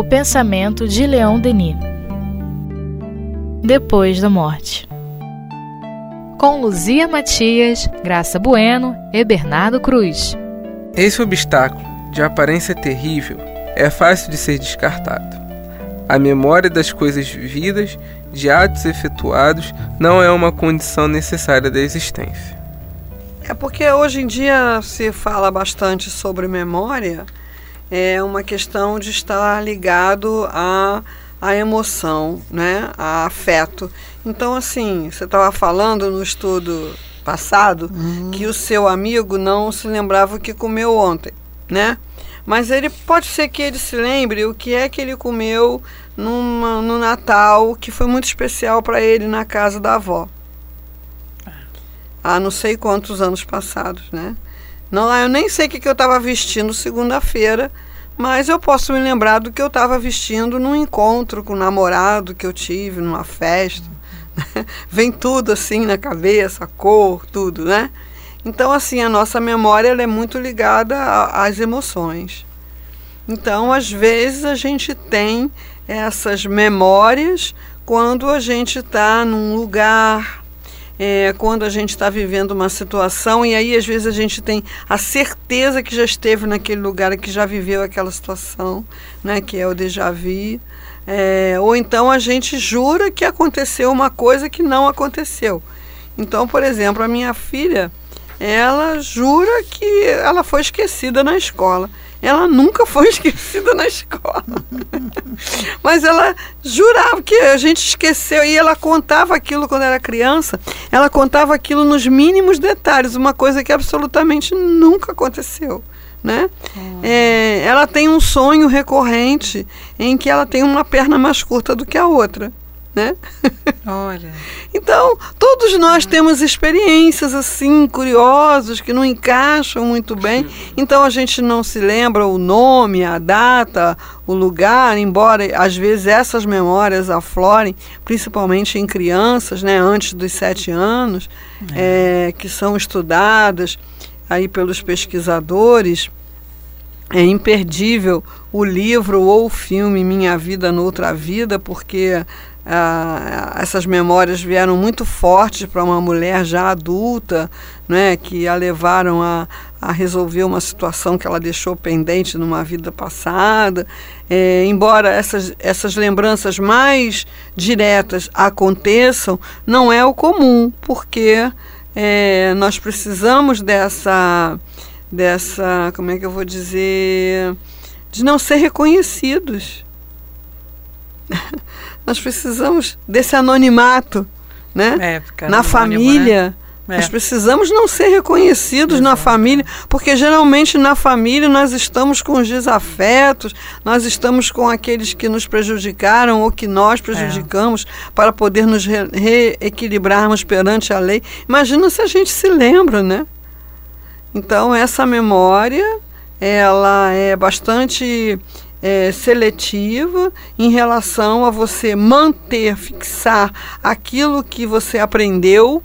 O pensamento de Leão Denis. Depois da morte. Com Luzia Matias, Graça Bueno e Bernardo Cruz. Esse obstáculo, de aparência terrível, é fácil de ser descartado. A memória das coisas vividas, de atos efetuados, não é uma condição necessária da existência. É porque hoje em dia se fala bastante sobre memória, é uma questão de estar ligado a a emoção, né, a afeto. Então, assim, você estava falando no estudo passado uhum. que o seu amigo não se lembrava o que comeu ontem, né? Mas ele pode ser que ele se lembre o que é que ele comeu numa, no Natal, que foi muito especial para ele na casa da avó. Há não sei quantos anos passados, né? Não, eu nem sei o que, eu estava vestindo segunda-feira, mas eu posso me lembrar do que eu estava vestindo num encontro com o namorado que eu tive, numa festa. Vem tudo assim na cabeça, a cor, tudo, né? Então, assim, a nossa memória ela é muito ligada às emoções. Então, às vezes, a gente tem essas memórias quando a gente está num lugar, é, quando a gente está vivendo uma situação, e aí, às vezes, a gente tem a certeza que já esteve naquele lugar, que já viveu aquela situação, né, que é o déjà vu. É, ou então a gente jura que aconteceu uma coisa que não aconteceu. Então, por exemplo, a minha filha, ela jura que ela foi esquecida na escola. Ela nunca foi esquecida na escola. Mas ela jurava que a gente esqueceu e ela contava aquilo quando era criança. Ela contava aquilo nos mínimos detalhes, uma coisa que absolutamente nunca aconteceu. Né? É, ela tem um sonho recorrente em que ela tem uma perna mais curta do que a outra né? Olha. então, todos nós temos experiências assim, curiosos, que não encaixam muito bem. Então, a gente não se lembra o nome, a data, o lugar, embora às vezes essas memórias aflorem, principalmente em crianças, né, antes dos sete anos, é. É, que são estudadas aí pelos pesquisadores. É imperdível o livro ou o filme Minha Vida Noutra Vida, porque ah, essas memórias vieram muito fortes para uma mulher já adulta, né, que a levaram a, a resolver uma situação que ela deixou pendente numa vida passada. É, embora essas, essas lembranças mais diretas aconteçam, não é o comum, porque é, nós precisamos dessa, dessa, como é que eu vou dizer, de não ser reconhecidos. Nós precisamos desse anonimato, né? É, na família. Né? É. Nós precisamos não ser reconhecidos Exato. na família, porque geralmente na família nós estamos com os desafetos, nós estamos com aqueles que nos prejudicaram ou que nós prejudicamos é. para poder nos re reequilibrarmos perante a lei. Imagina se a gente se lembra, né? Então essa memória ela é bastante é, seletiva em relação a você manter, fixar aquilo que você aprendeu,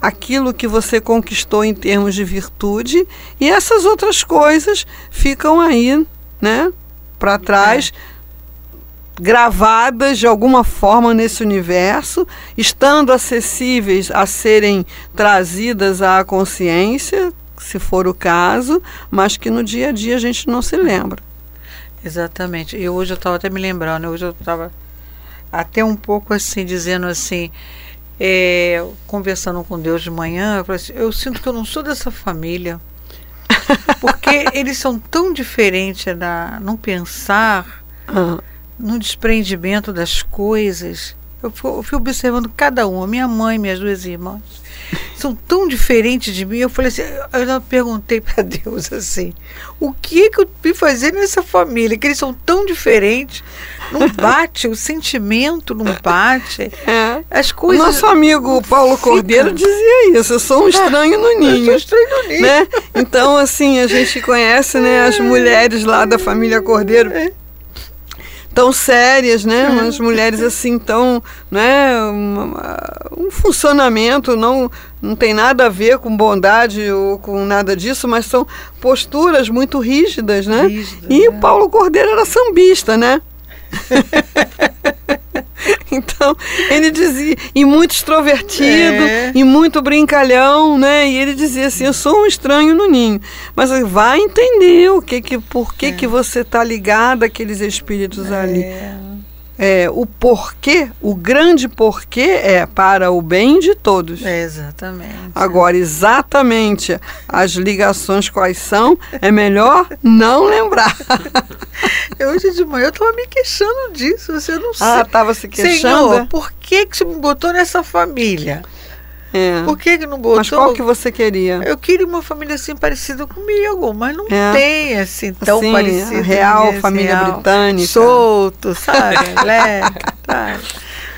aquilo que você conquistou em termos de virtude, e essas outras coisas ficam aí, né, para trás. É. Gravadas de alguma forma nesse universo, estando acessíveis a serem trazidas à consciência, se for o caso, mas que no dia a dia a gente não se lembra. Exatamente. E hoje eu estava até me lembrando, hoje eu estava até um pouco assim, dizendo assim, é, conversando com Deus de manhã, eu, assim, eu sinto que eu não sou dessa família. Porque eles são tão diferentes na, no pensar, uhum. no desprendimento das coisas. Eu fui, eu fui observando cada um, minha mãe, minhas duas irmãs são tão diferentes de mim. Eu falei assim, eu perguntei para Deus assim, o que é que eu vim fazer nessa família? Que eles são tão diferentes. Não bate, o sentimento não bate. É. As coisas. O nosso amigo Paulo Cordeiro dizia isso, eu sou um estranho no ninho. Eu sou estranho no ninho. Né? Então, assim, a gente conhece né, as mulheres lá da família Cordeiro. É tão sérias, né? Uhum. Umas mulheres assim tão, né? Um, um, funcionamento não não tem nada a ver com bondade ou com nada disso, mas são posturas muito rígidas, né? Rígida, e o é. Paulo Cordeiro era sambista, né? Então, ele dizia, e muito extrovertido, É. e muito brincalhão, né? E ele dizia assim: Eu sou um estranho no ninho. Mas vai entender o que que, por que, que você está ligado àqueles espíritos ali. É, o porquê, o grande porquê é para o bem de todos. É, exatamente. Agora, exatamente as ligações quais são, é melhor não lembrar. Hoje de manhã eu estava me queixando disso. Você não Ah, sei. estava se queixando? Senhor, por que, que você me botou nessa família? É. Por que, que não botou? Mas qual que você queria? Eu queria uma família assim parecida comigo, mas não É. tem assim tão Assim, parecida. real ninguém, família real. britânica. Solto, sabe? Leque, tá.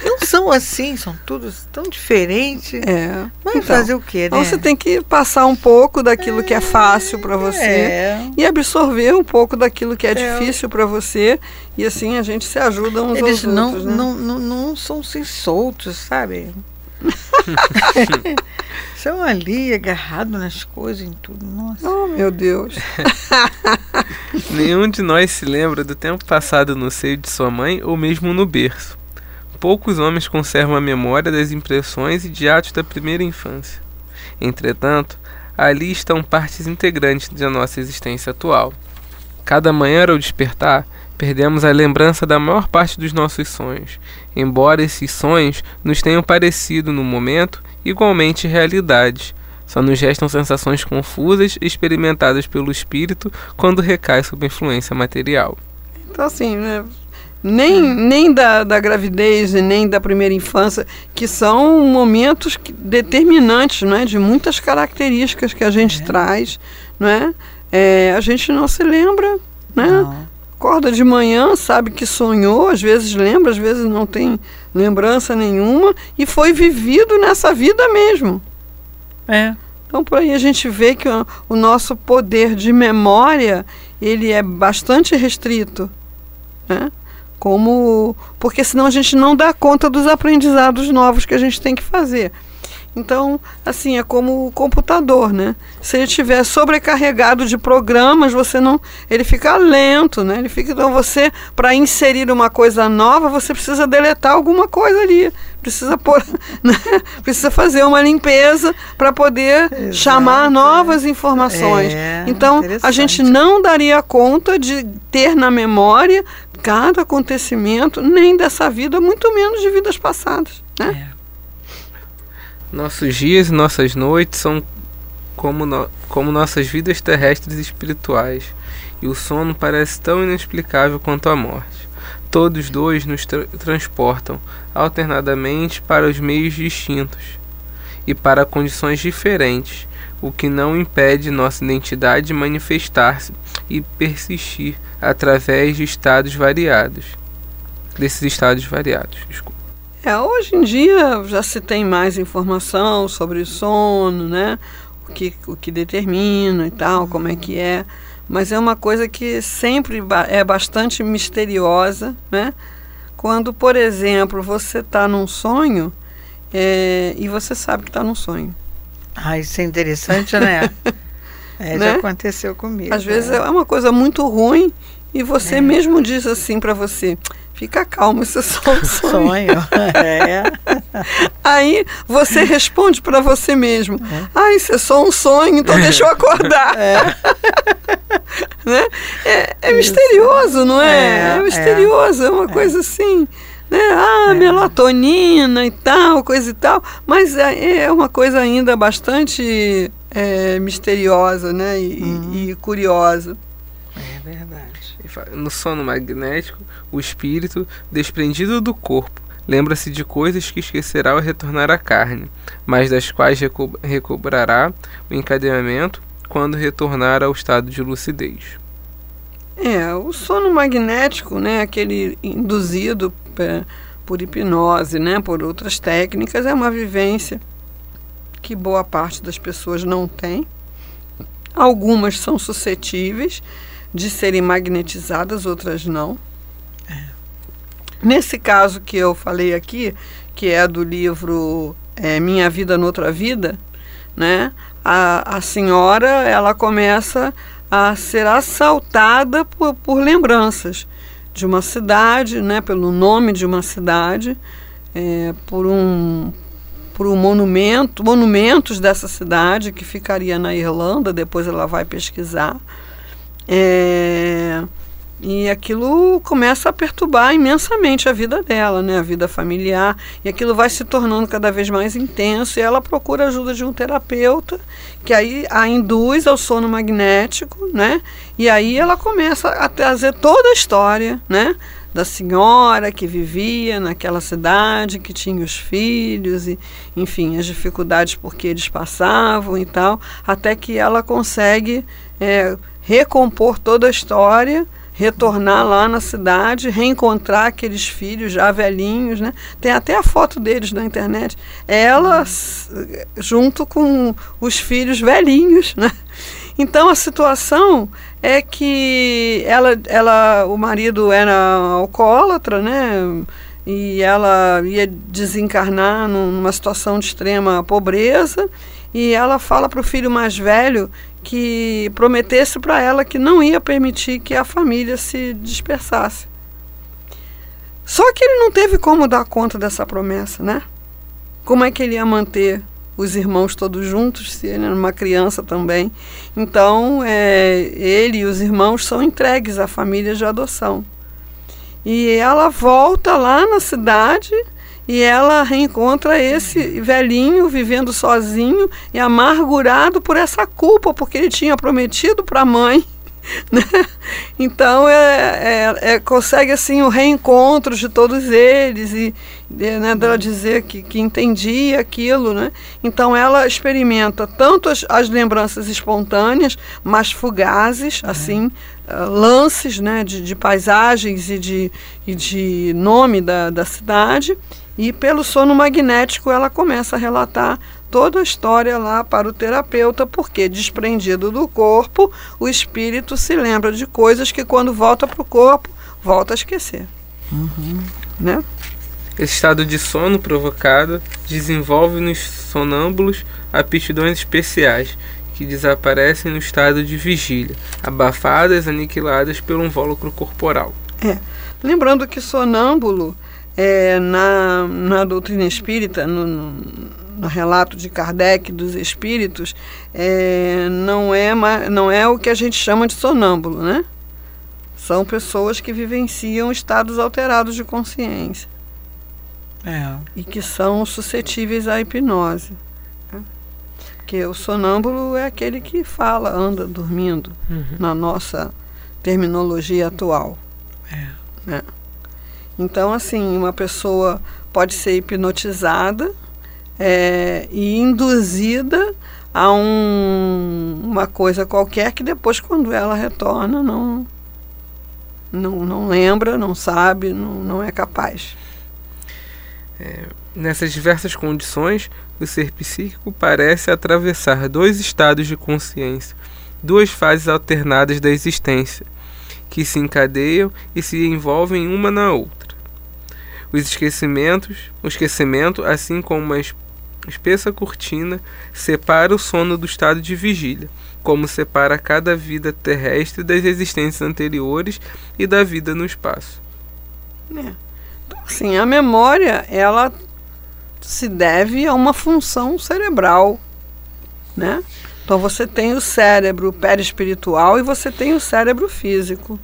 Não são assim, são todos tão diferentes. É. Mas Então, fazer o quê, né? Então você tem que passar um pouco daquilo que é fácil para você É. e absorver um pouco daquilo que é, É. difícil para você e assim a gente se ajuda uns Eles aos não, outros, né? não, não, não são assim soltos, sabe? São ali, agarrados nas coisas, em tudo. Nossa. Oh, meu Deus. Nenhum de nós se lembra do tempo passado no seio de sua mãe ou mesmo no berço. Poucos homens conservam a memória das impressões e de atos da primeira infância. Entretanto, ali estão partes integrantes da nossa existência atual. Cada manhã ao despertar, perdemos a lembrança da maior parte dos nossos sonhos, embora esses sonhos nos tenham parecido no momento igualmente realidades. Só nos restam sensações confusas experimentadas pelo espírito quando recai sob influência material. Então assim, né? Nem, nem da, da gravidez e nem da primeira infância, que são momentos determinantes, né, de muitas características que a gente traz, né? É, a gente não se lembra, né? Não. Acorda de manhã, sabe que sonhou, às vezes lembra, às vezes não tem lembrança nenhuma, e foi vivido nessa vida mesmo. É. Então, por aí a gente vê que o, o nosso poder de memória, ele é bastante restrito, né? Como, porque senão a gente não dá conta dos aprendizados novos que a gente tem que fazer. Então, assim, é como o computador, né? Se ele estiver sobrecarregado de programas, você não, ele fica lento, né? Ele fica, então você, para inserir uma coisa nova, você precisa deletar alguma coisa ali, precisa pôr, né? precisa fazer uma limpeza para poder Exato, chamar é. novas informações. É, então, a gente não daria conta de ter na memória cada acontecimento, nem dessa vida, muito menos de vidas passadas, né? É. Nossos dias e nossas noites são como, no- como nossas vidas terrestres e espirituais, e o sono parece tão inexplicável quanto a morte. Todos dois nos tra- transportam alternadamente para os meios distintos e para condições diferentes, o que não impede nossa identidade de manifestar-se e persistir através de estados variados. Desses estados variados, desculpa. É, hoje em dia já se tem mais informação sobre o sono, né? O que, o que determina e tal, como é que é. Mas é uma coisa que sempre é bastante misteriosa, né? Quando, por exemplo, você está num sonho é, e você sabe que está num sonho. Ah, isso é interessante, né? É, Né? já aconteceu comigo. Às vezes é. é uma coisa muito ruim e você mesmo diz assim para você: fica calmo, isso é só um sonho. sonho. é. Aí você responde para você mesmo: Ah, isso é só um sonho, então deixa eu acordar. né? é, é misterioso, não é? É, É, misterioso, é uma coisa assim. Né? Ah, melatonina e tal, coisa e tal. Mas é, é uma coisa ainda bastante é, misteriosa né? e, e- e curiosa. É verdade. No sono magnético, o espírito, desprendido do corpo, lembra-se de coisas que esquecerá ao retornar à carne, mas das quais reco- recobrará o encadeamento quando retornar ao estado de lucidez. É, o sono magnético, né, aquele induzido por hipnose, né, por outras técnicas, é uma vivência que boa parte das pessoas não tem. Algumas são suscetíveis de serem magnetizadas, outras não. Nesse caso que eu falei aqui, que é do livro é, Minha Vida Noutra Vida, né, a, a senhora ela começa a ser assaltada por, por lembranças de uma cidade, né, pelo nome de uma cidade, é, por um por um monumento, monumentos dessa cidade que ficaria na Irlanda. Depois ela vai pesquisar. É, e aquilo começa a perturbar imensamente a vida dela, né, a vida familiar, e aquilo vai se tornando cada vez mais intenso, e ela procura a ajuda de um terapeuta, que aí a induz ao sono magnético, né? E aí ela começa a trazer toda a história, né, da senhora que vivia naquela cidade, que tinha os filhos e, enfim, as dificuldades por que eles passavam e tal, até que ela consegue é, recompor toda a história retornar lá na cidade, reencontrar aqueles filhos já velhinhos, né? Tem até a foto deles na internet. Ela junto com os filhos velhinhos, né? Então a situação é que ela, ela, o marido era alcoólatra, né? E ela ia desencarnar numa situação de extrema pobreza. E ela fala para o filho mais velho que prometesse para ela que não ia permitir que a família se dispersasse. Só que ele não teve como dar conta dessa promessa, né? Como é que ele ia manter os irmãos todos juntos, se ele era uma criança também? Então, é, ele e os irmãos são entregues à família de adoção. E ela volta lá na cidade e ela reencontra esse velhinho vivendo sozinho e amargurado por essa culpa, porque ele tinha prometido para a mãe. Né? Então é, é, é, consegue assim o reencontro de todos eles e né, dela dizer que, que entendia aquilo, né? Então ela experimenta tanto as, as lembranças espontâneas, mas fugazes, uhum. assim, uh, lances, né, de, de paisagens e de, e de nome da, da cidade e pelo sono magnético ela começa a relatar toda a história lá para o terapeuta, porque desprendido do corpo, o espírito se lembra de coisas que quando volta para o corpo, volta a esquecer. Uhum. Né? Esse estado de sono provocado desenvolve nos sonâmbulos aptidões especiais que desaparecem no estado de vigília, abafadas, aniquiladas pelo invólucro corporal. É. Lembrando que sonâmbulo é, na, na doutrina espírita, no, no, relato de Kardec dos espíritos, é, não, é, não é o que a gente chama de sonâmbulo, né? São pessoas que vivenciam estados alterados de consciência. É. E que são suscetíveis à hipnose. Né? Porque o sonâmbulo é aquele que fala, anda dormindo, uhum. na nossa terminologia atual. É. Né? Então, assim, uma pessoa pode ser hipnotizada é, e induzida a um, uma coisa qualquer que depois, quando ela retorna, não, não, não lembra, não sabe, não, não é capaz. É, nessas diversas condições, o ser psíquico parece atravessar dois estados de consciência, duas fases alternadas da existência, que se encadeiam e se envolvem uma na outra. Os esquecimentos, o esquecimento, assim como uma espessa cortina, separa o sono do estado de vigília, como separa cada vida terrestre das existências anteriores e da vida no espaço. É. Assim, a memória, ela se deve a uma função cerebral, né? Então você tem o cérebro perispiritual e você tem o cérebro físico.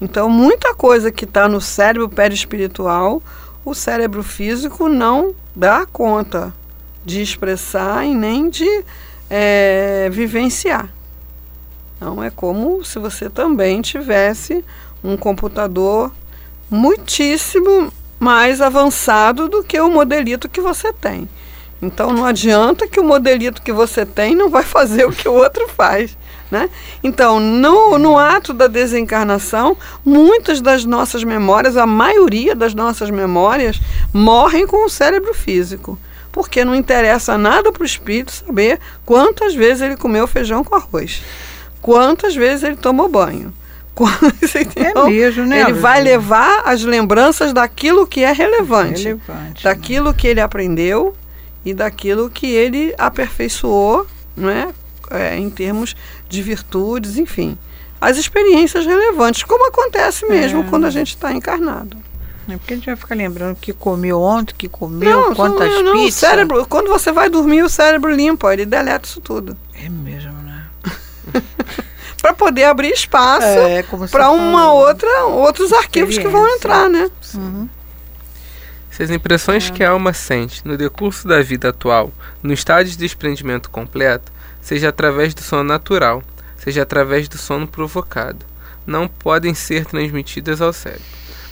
Então, muita coisa que está no cérebro perispiritual, o cérebro físico não dá conta de expressar e nem de é, vivenciar. Então, é como se você também tivesse um computador muitíssimo mais avançado do que o modelito que você tem. Então não adianta que o modelito que você tem não vai fazer o que o outro faz. Né? Então, no, no ato da desencarnação, muitas das nossas memórias, a maioria das nossas memórias, morrem com o cérebro físico. Porque não interessa nada para o espírito saber quantas vezes ele comeu feijão com arroz, quantas vezes ele tomou banho. é mesmo, né? Ele vai levar as lembranças daquilo que é relevante, relevante daquilo né? que ele aprendeu e daquilo que ele aperfeiçoou, não é? em termos de virtudes, enfim. as experiências relevantes, como acontece mesmo É. quando a gente está encarnado. É porque a gente vai ficar lembrando que comeu ontem, que comeu, Não, quantas não, não, o pizzas. cérebro, quando você vai dormir, o cérebro limpa, ele deleta isso tudo. É mesmo, né? Para poder abrir espaço É, para uma outra, outros arquivos que vão entrar, né? Uhum. Se as impressões que a alma sente no decurso da vida atual, no estado de desprendimento completo, seja através do sono natural, seja através do sono provocado, não podem ser transmitidas ao cérebro.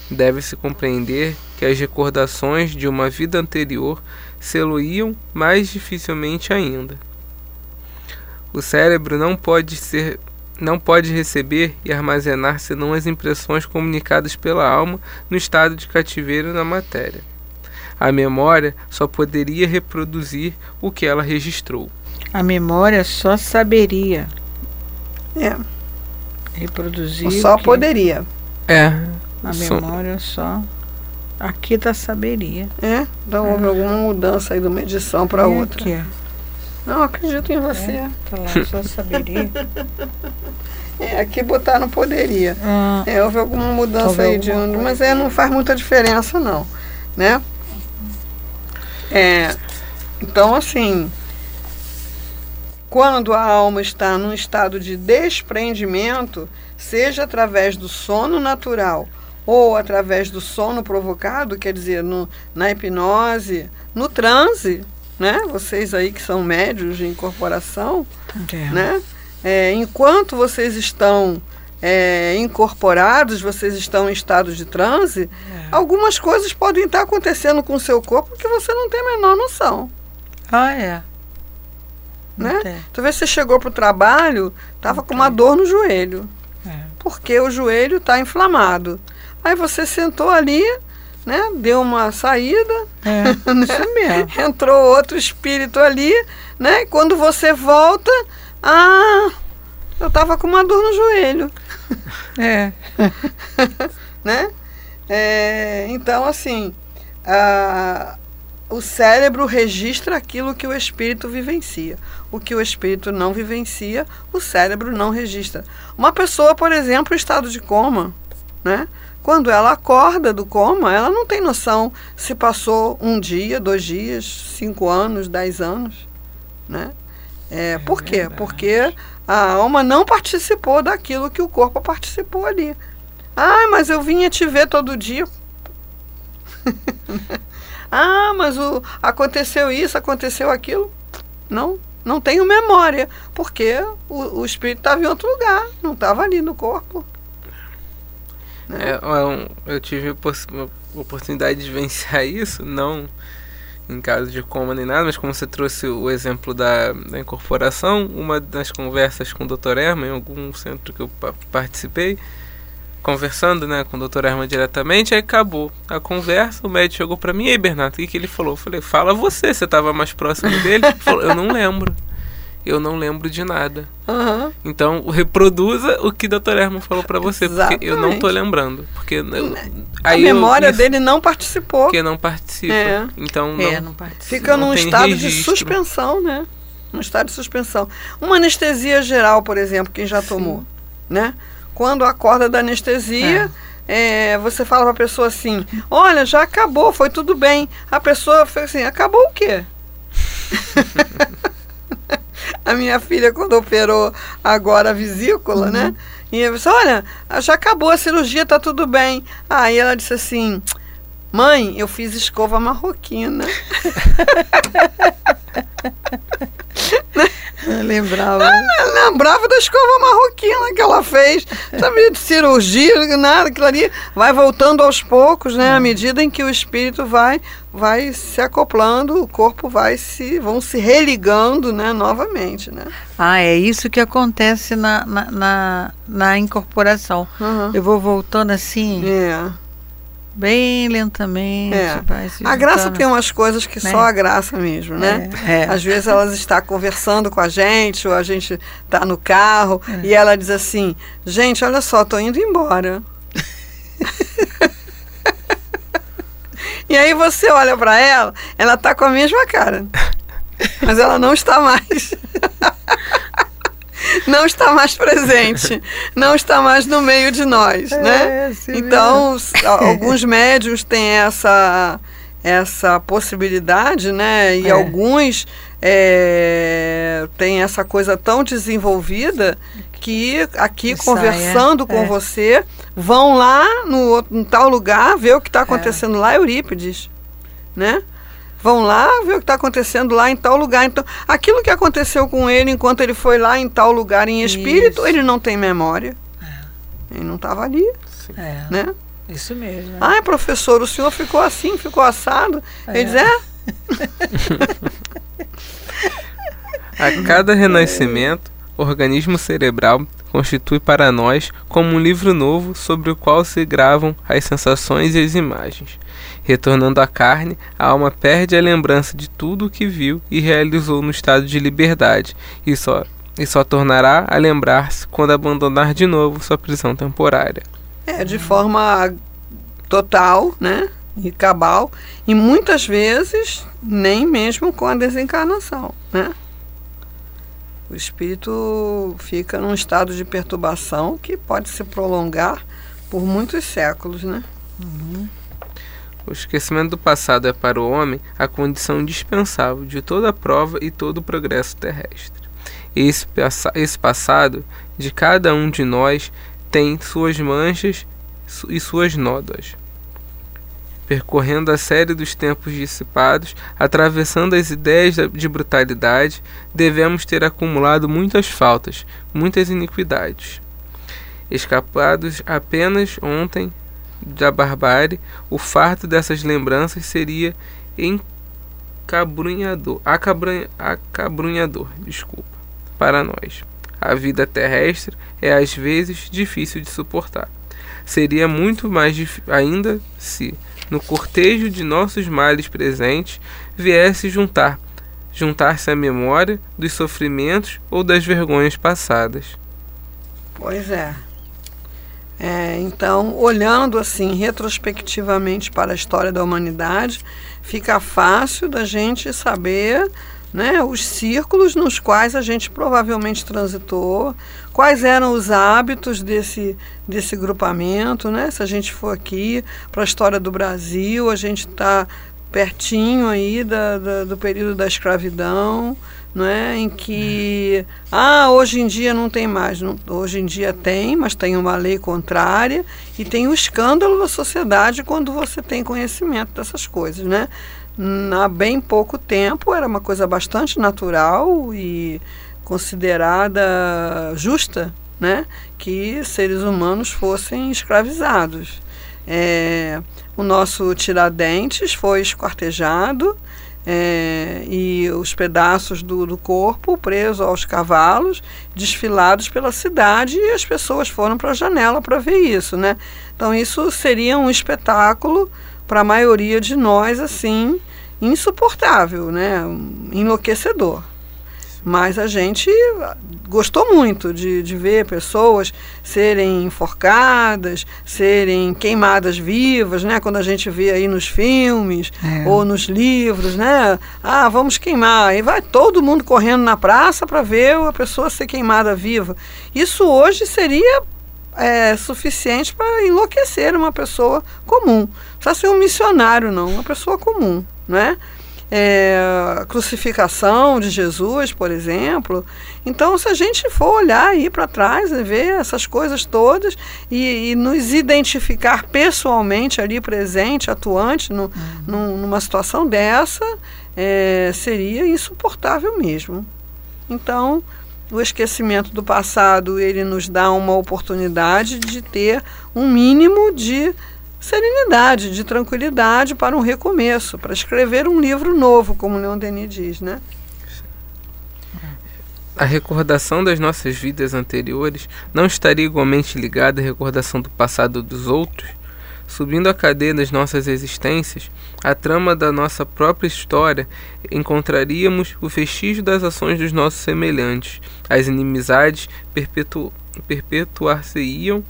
Deve-se compreender que as recordações de uma vida anterior se-lo-iam mais dificilmente ainda. O cérebro não pode ser não pode receber e armazenar senão as impressões comunicadas pela alma no estado de cativeiro na matéria. A memória só poderia reproduzir o que ela registrou. A memória só saberia É, reproduzir. só o que- poderia. É. A memória só. Aqui tá saberia. É, então houve alguma mudança aí de uma edição para E outra. Aqui, Não, acredito em você. é, tá lá, só saberia. É, aqui botaram poderia. Ah, É, houve alguma mudança Houve aí de alguma ano, mas é, não faz muita diferença não, né? É, então assim, quando a alma está num estado de desprendimento, seja através do sono natural ou através do sono provocado, quer dizer, no, na hipnose, no transe, né? Vocês aí que são médios de incorporação, é. né? É, enquanto vocês estão é, incorporados, vocês estão em estado de transe, algumas coisas podem estar acontecendo com o seu corpo que você não tem a menor noção. Ah, é. Né? Tem. Talvez você chegou para o trabalho, estava com uma dor no joelho, É. porque o joelho está inflamado. Aí você sentou ali, né? deu uma saída, É, isso mesmo. entrou outro espírito ali, né? E quando você volta, ah, eu estava com uma dor no joelho. É. né? É, então, assim, a- o cérebro registra aquilo que o espírito vivencia. O que o espírito não vivencia, o cérebro não registra. Uma pessoa, por exemplo, em estado de coma, né? Quando ela acorda do coma, ela não tem noção se passou um dia, dois dias, cinco anos, dez anos, né? É, por quê? verdade. Porque a alma não participou daquilo que o corpo participou ali. Ah, mas eu vinha te ver todo dia. ah, mas o, aconteceu isso, aconteceu aquilo. Não, não tenho memória, porque o, o espírito estava em outro lugar, não estava ali no corpo. É, é eu tive a oportunidade de vivenciar isso, não em caso de coma nem nada, mas como você trouxe o exemplo da, da incorporação, uma das conversas com o Dr. Erma, em algum centro que eu pa- participei, conversando né, com o Dr. Erma diretamente, aí acabou a conversa, o médico chegou pra mim, e aí Bernardo, o que, que ele falou? Eu falei, fala você, você estava mais próximo dele? Ele falou, eu não lembro, eu não lembro de nada. Aham. Então, reproduza o que o Dr. Herman falou pra você, porque eu não tô lembrando. Porque eu, A aí eu- memória isso- dele não participou. Porque não participa. É. Então, É, não. não participa. Fica não num estado de registro. suspensão, né? Num estado de suspensão. Uma anestesia geral, por exemplo, quem já tomou, né? Quando acorda da anestesia, é, você fala pra pessoa assim: Olha, já acabou, foi tudo bem. A pessoa fez assim: Acabou o quê? a minha filha, quando operou agora a vesícula, né? E eu disse: Olha, já acabou a cirurgia, tá tudo bem. Aí ela disse assim: Mãe, eu fiz escova marroquina. Lembrava. Eu lembrava da escova marroquina que ela fez. Sabia de cirurgia, nada, aquilo ali vai voltando aos poucos, né? À medida em que o espírito vai vai se acoplando, o corpo vai se vão se religando, né, novamente, né? Ah, é isso que acontece na, na, na, na incorporação. Aham. Eu vou voltando assim, É. bem lentamente. É. vai se A graça tem umas coisas que Né? só a graça mesmo, né? É, é. Às vezes elas está conversando com a gente, ou a gente está no carro, É. e ela diz assim: Gente, olha só, tô indo embora. e aí você olha para ela, ela tá com a mesma cara, mas ela não está mais. não está mais presente, não está mais no meio de nós, É, né? assim Então, alguns médios têm essa essa possibilidade, né? E É. alguns é, têm essa coisa tão desenvolvida que aqui Que conversando saia, com é. você vão lá no, em tal lugar ver o que está acontecendo lá, Eurípides, né? Vão lá ver o que está acontecendo lá em tal lugar. Então, aquilo que aconteceu com ele enquanto ele foi lá em tal lugar em espírito, Isso. ele não tem memória. Ele não estava ali, É, né? isso mesmo. né? Ah, professor, o senhor ficou assim, ficou assado. Ele diz, é, A cada renascimento, o organismo cerebral constitui para nós como um livro novo sobre o qual se gravam as sensações e as imagens. Retornando à carne, a alma perde a lembrança de tudo o que viu e realizou no estado de liberdade, e só, e só tornará a lembrar-se quando abandonar de novo sua prisão temporária. é de forma total, né? E cabal. E muitas vezes nem mesmo com a desencarnação, né? O espírito fica num estado de perturbação que pode se prolongar por muitos séculos, né? O esquecimento do passado é para o homem a condição indispensável de toda a prova e todo o progresso terrestre. Esse, esse passado de cada um de nós tem suas manchas e suas nódoas. Percorrendo a série dos tempos dissipados, atravessando as ideias de brutalidade, devemos ter acumulado muitas faltas, muitas iniquidades. Escapados apenas ontem da barbárie, o fardo dessas lembranças seria encabrunhador, acabran- acabrunhador, desculpa, para nós. A vida terrestre é às vezes difícil de suportar. Seria muito mais ainda se, no cortejo de nossos males presentes, viesse juntar juntar-se à memória dos sofrimentos ou das vergonhas passadas. Pois é. É, então, olhando assim retrospectivamente para a história da humanidade, fica fácil da gente saber né, os círculos nos quais a gente provavelmente transitou, quais eram os hábitos desse, desse grupamento. Né? Se a gente for aqui para a história do Brasil, a gente está pertinho aí da, da, do período da escravidão, não é? em que ah, hoje em dia não tem mais, não, hoje em dia tem, mas tem uma lei contrária e tem o escândalo da sociedade quando você tem conhecimento dessas coisas, né? Há bem pouco tempo era uma coisa bastante natural e considerada justa, né? Que seres humanos fossem escravizados. É, o nosso Tiradentes foi esquartejado é, e os pedaços do, do corpo presos aos cavalos, desfilados pela cidade e as pessoas foram para a janela para ver isso, né? Então isso seria um espetáculo para a maioria de nós assim insuportável, né? Enlouquecedor. Mas a gente gostou muito de, de ver pessoas serem enforcadas, serem queimadas vivas, né? Quando a gente vê aí nos filmes É. ou nos livros, né? Ah, vamos queimar. E vai todo mundo correndo na praça para ver a pessoa ser queimada viva. Isso hoje seria é, suficiente para enlouquecer uma pessoa comum. Não precisa ser um missionário, não, uma pessoa comum, né? É, a crucificação de Jesus, por exemplo. Então, se a gente for olhar aí para trás e ver essas coisas todas e, e nos identificar pessoalmente ali presente, atuante no, num- numa situação dessa, é, seria insuportável mesmo. Então, o esquecimento do passado ele nos dá uma oportunidade de ter um mínimo de serenidade, de tranquilidade para um recomeço, para escrever um livro novo, como Leon Denis diz, né? A recordação das nossas vidas anteriores não estaria igualmente ligada à recordação do passado dos outros? Subindo a cadeia das nossas existências, a trama da nossa própria história, encontraríamos o vestígio das ações dos nossos semelhantes. As inimizades perpetu perpetuar-se-iam,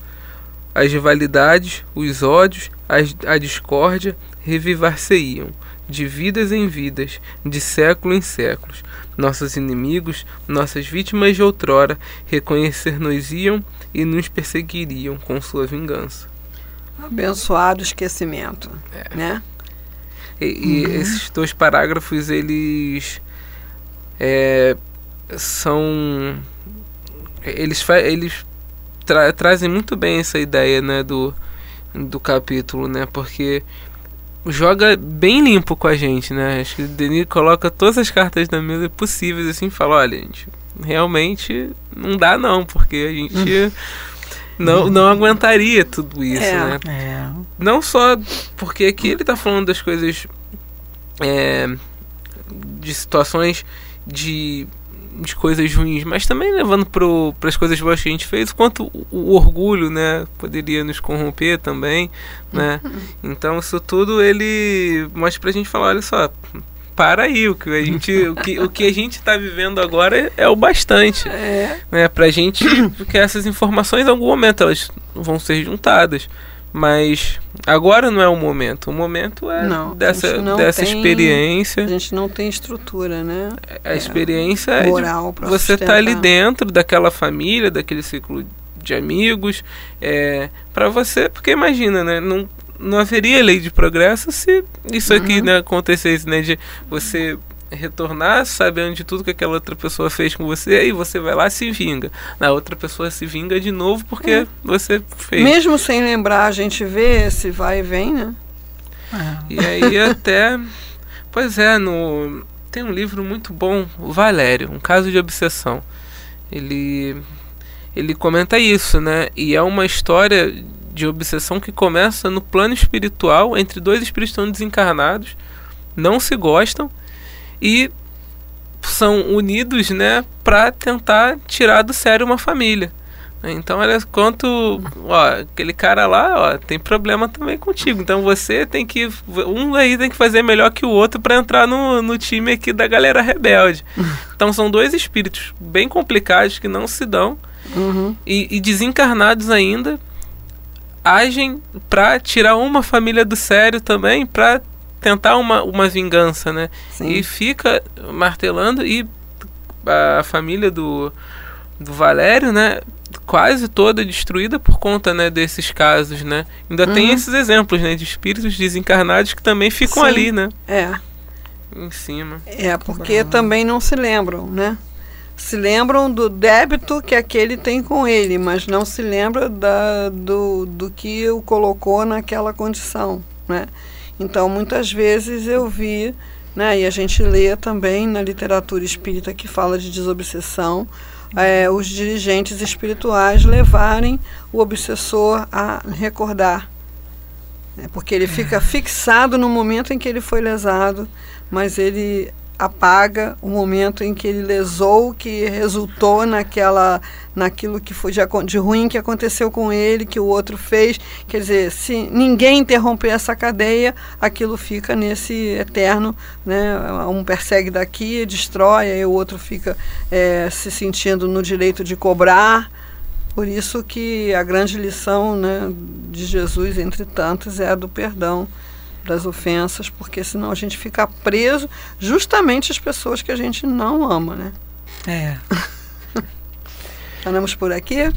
as rivalidades, os ódios, as, a discórdia revivar-se-iam. de vidas em vidas, de século em séculos. Nossos inimigos, nossas vítimas de outrora, reconhecer-nos-iam e nos perseguiriam com sua vingança. Abençoado esquecimento, É. né? E, e esses dois parágrafos, eles é, são. Eles, eles tra- trazem muito bem essa ideia né, do, do capítulo, né? Porque joga bem limpo com a gente, né? Acho que o Denis coloca todas as cartas na mesa possíveis assim e fala, olha, gente, realmente não dá não, porque a gente não, não aguentaria tudo isso, É. né? É. Não só porque aqui ele tá falando das coisas. é, de situações de, de coisas ruins, mas também levando para as coisas boas que a gente fez, quanto o, o orgulho, né, poderia nos corromper também, né? Então isso tudo ele mostra pra gente falar, olha só, para aí, o que a gente, o que, o que a gente está vivendo agora é, é o bastante É, né, pra gente, porque essas informações em algum momento elas vão ser juntadas. Mas agora não é o momento. O momento é Não, dessa, não dessa tem- experiência. a gente não tem estrutura, né? A experiência é Moral para você tá ali dentro daquela família, daquele ciclo de amigos, é, para você, porque imagina, né, não, não haveria lei de progresso se isso aqui Uhum. né, acontecesse, né, de você retornar sabendo de tudo que aquela outra pessoa fez com você e você vai lá e se vinga. Na outra pessoa se vinga de novo porque É. você fez. Mesmo sem lembrar, a gente vê esse vai e vem, né? É. E aí até. Pois é, no. Tem um livro muito bom, o Valério, um caso de obsessão. Ele. Ele comenta isso, né? E é uma história de obsessão que começa no plano espiritual, entre dois espíritos que estão desencarnados, não se gostam e são unidos, né, para tentar tirar do sério uma família. Então, olha quanto. Ó, aquele cara lá, ó, tem problema também contigo. Então você tem que. Um aí tem que fazer melhor que o outro para entrar no, no time aqui da galera rebelde. Então são dois espíritos bem complicados que não se dão Uhum. e, e desencarnados ainda agem para tirar uma família do sério também, para tentar uma, uma vingança, né? Sim. E fica martelando e a família do, do Valério, né? Quase toda destruída por conta né, desses casos, né? Ainda tem Uhum. esses exemplos, né? De espíritos desencarnados que também ficam Sim. ali, né? É, Em cima. é porque também não se lembram, né? Se lembram do débito que aquele tem com ele, mas não se lembra da, do, do que o colocou naquela condição, né? Então, muitas vezes eu vi, né, e a gente lê também na literatura espírita que fala de desobsessão, é, os dirigentes espirituais levarem o obsessor a recordar. né, porque ele fica fixado no momento em que ele foi lesado, mas ele apaga o momento em que ele lesou, que resultou naquela, naquilo que foi de, de ruim que aconteceu com ele, que o outro fez. Quer dizer, se ninguém interromper essa cadeia, aquilo fica nesse eterno, né? Um persegue daqui, destrói, aí o outro fica eh, se sentindo no direito de cobrar. Por isso que a grande lição né, de Jesus, entre tantas, é a do perdão das ofensas, porque senão a gente fica preso justamente às pessoas que a gente não ama, né? É. Andamos por aqui?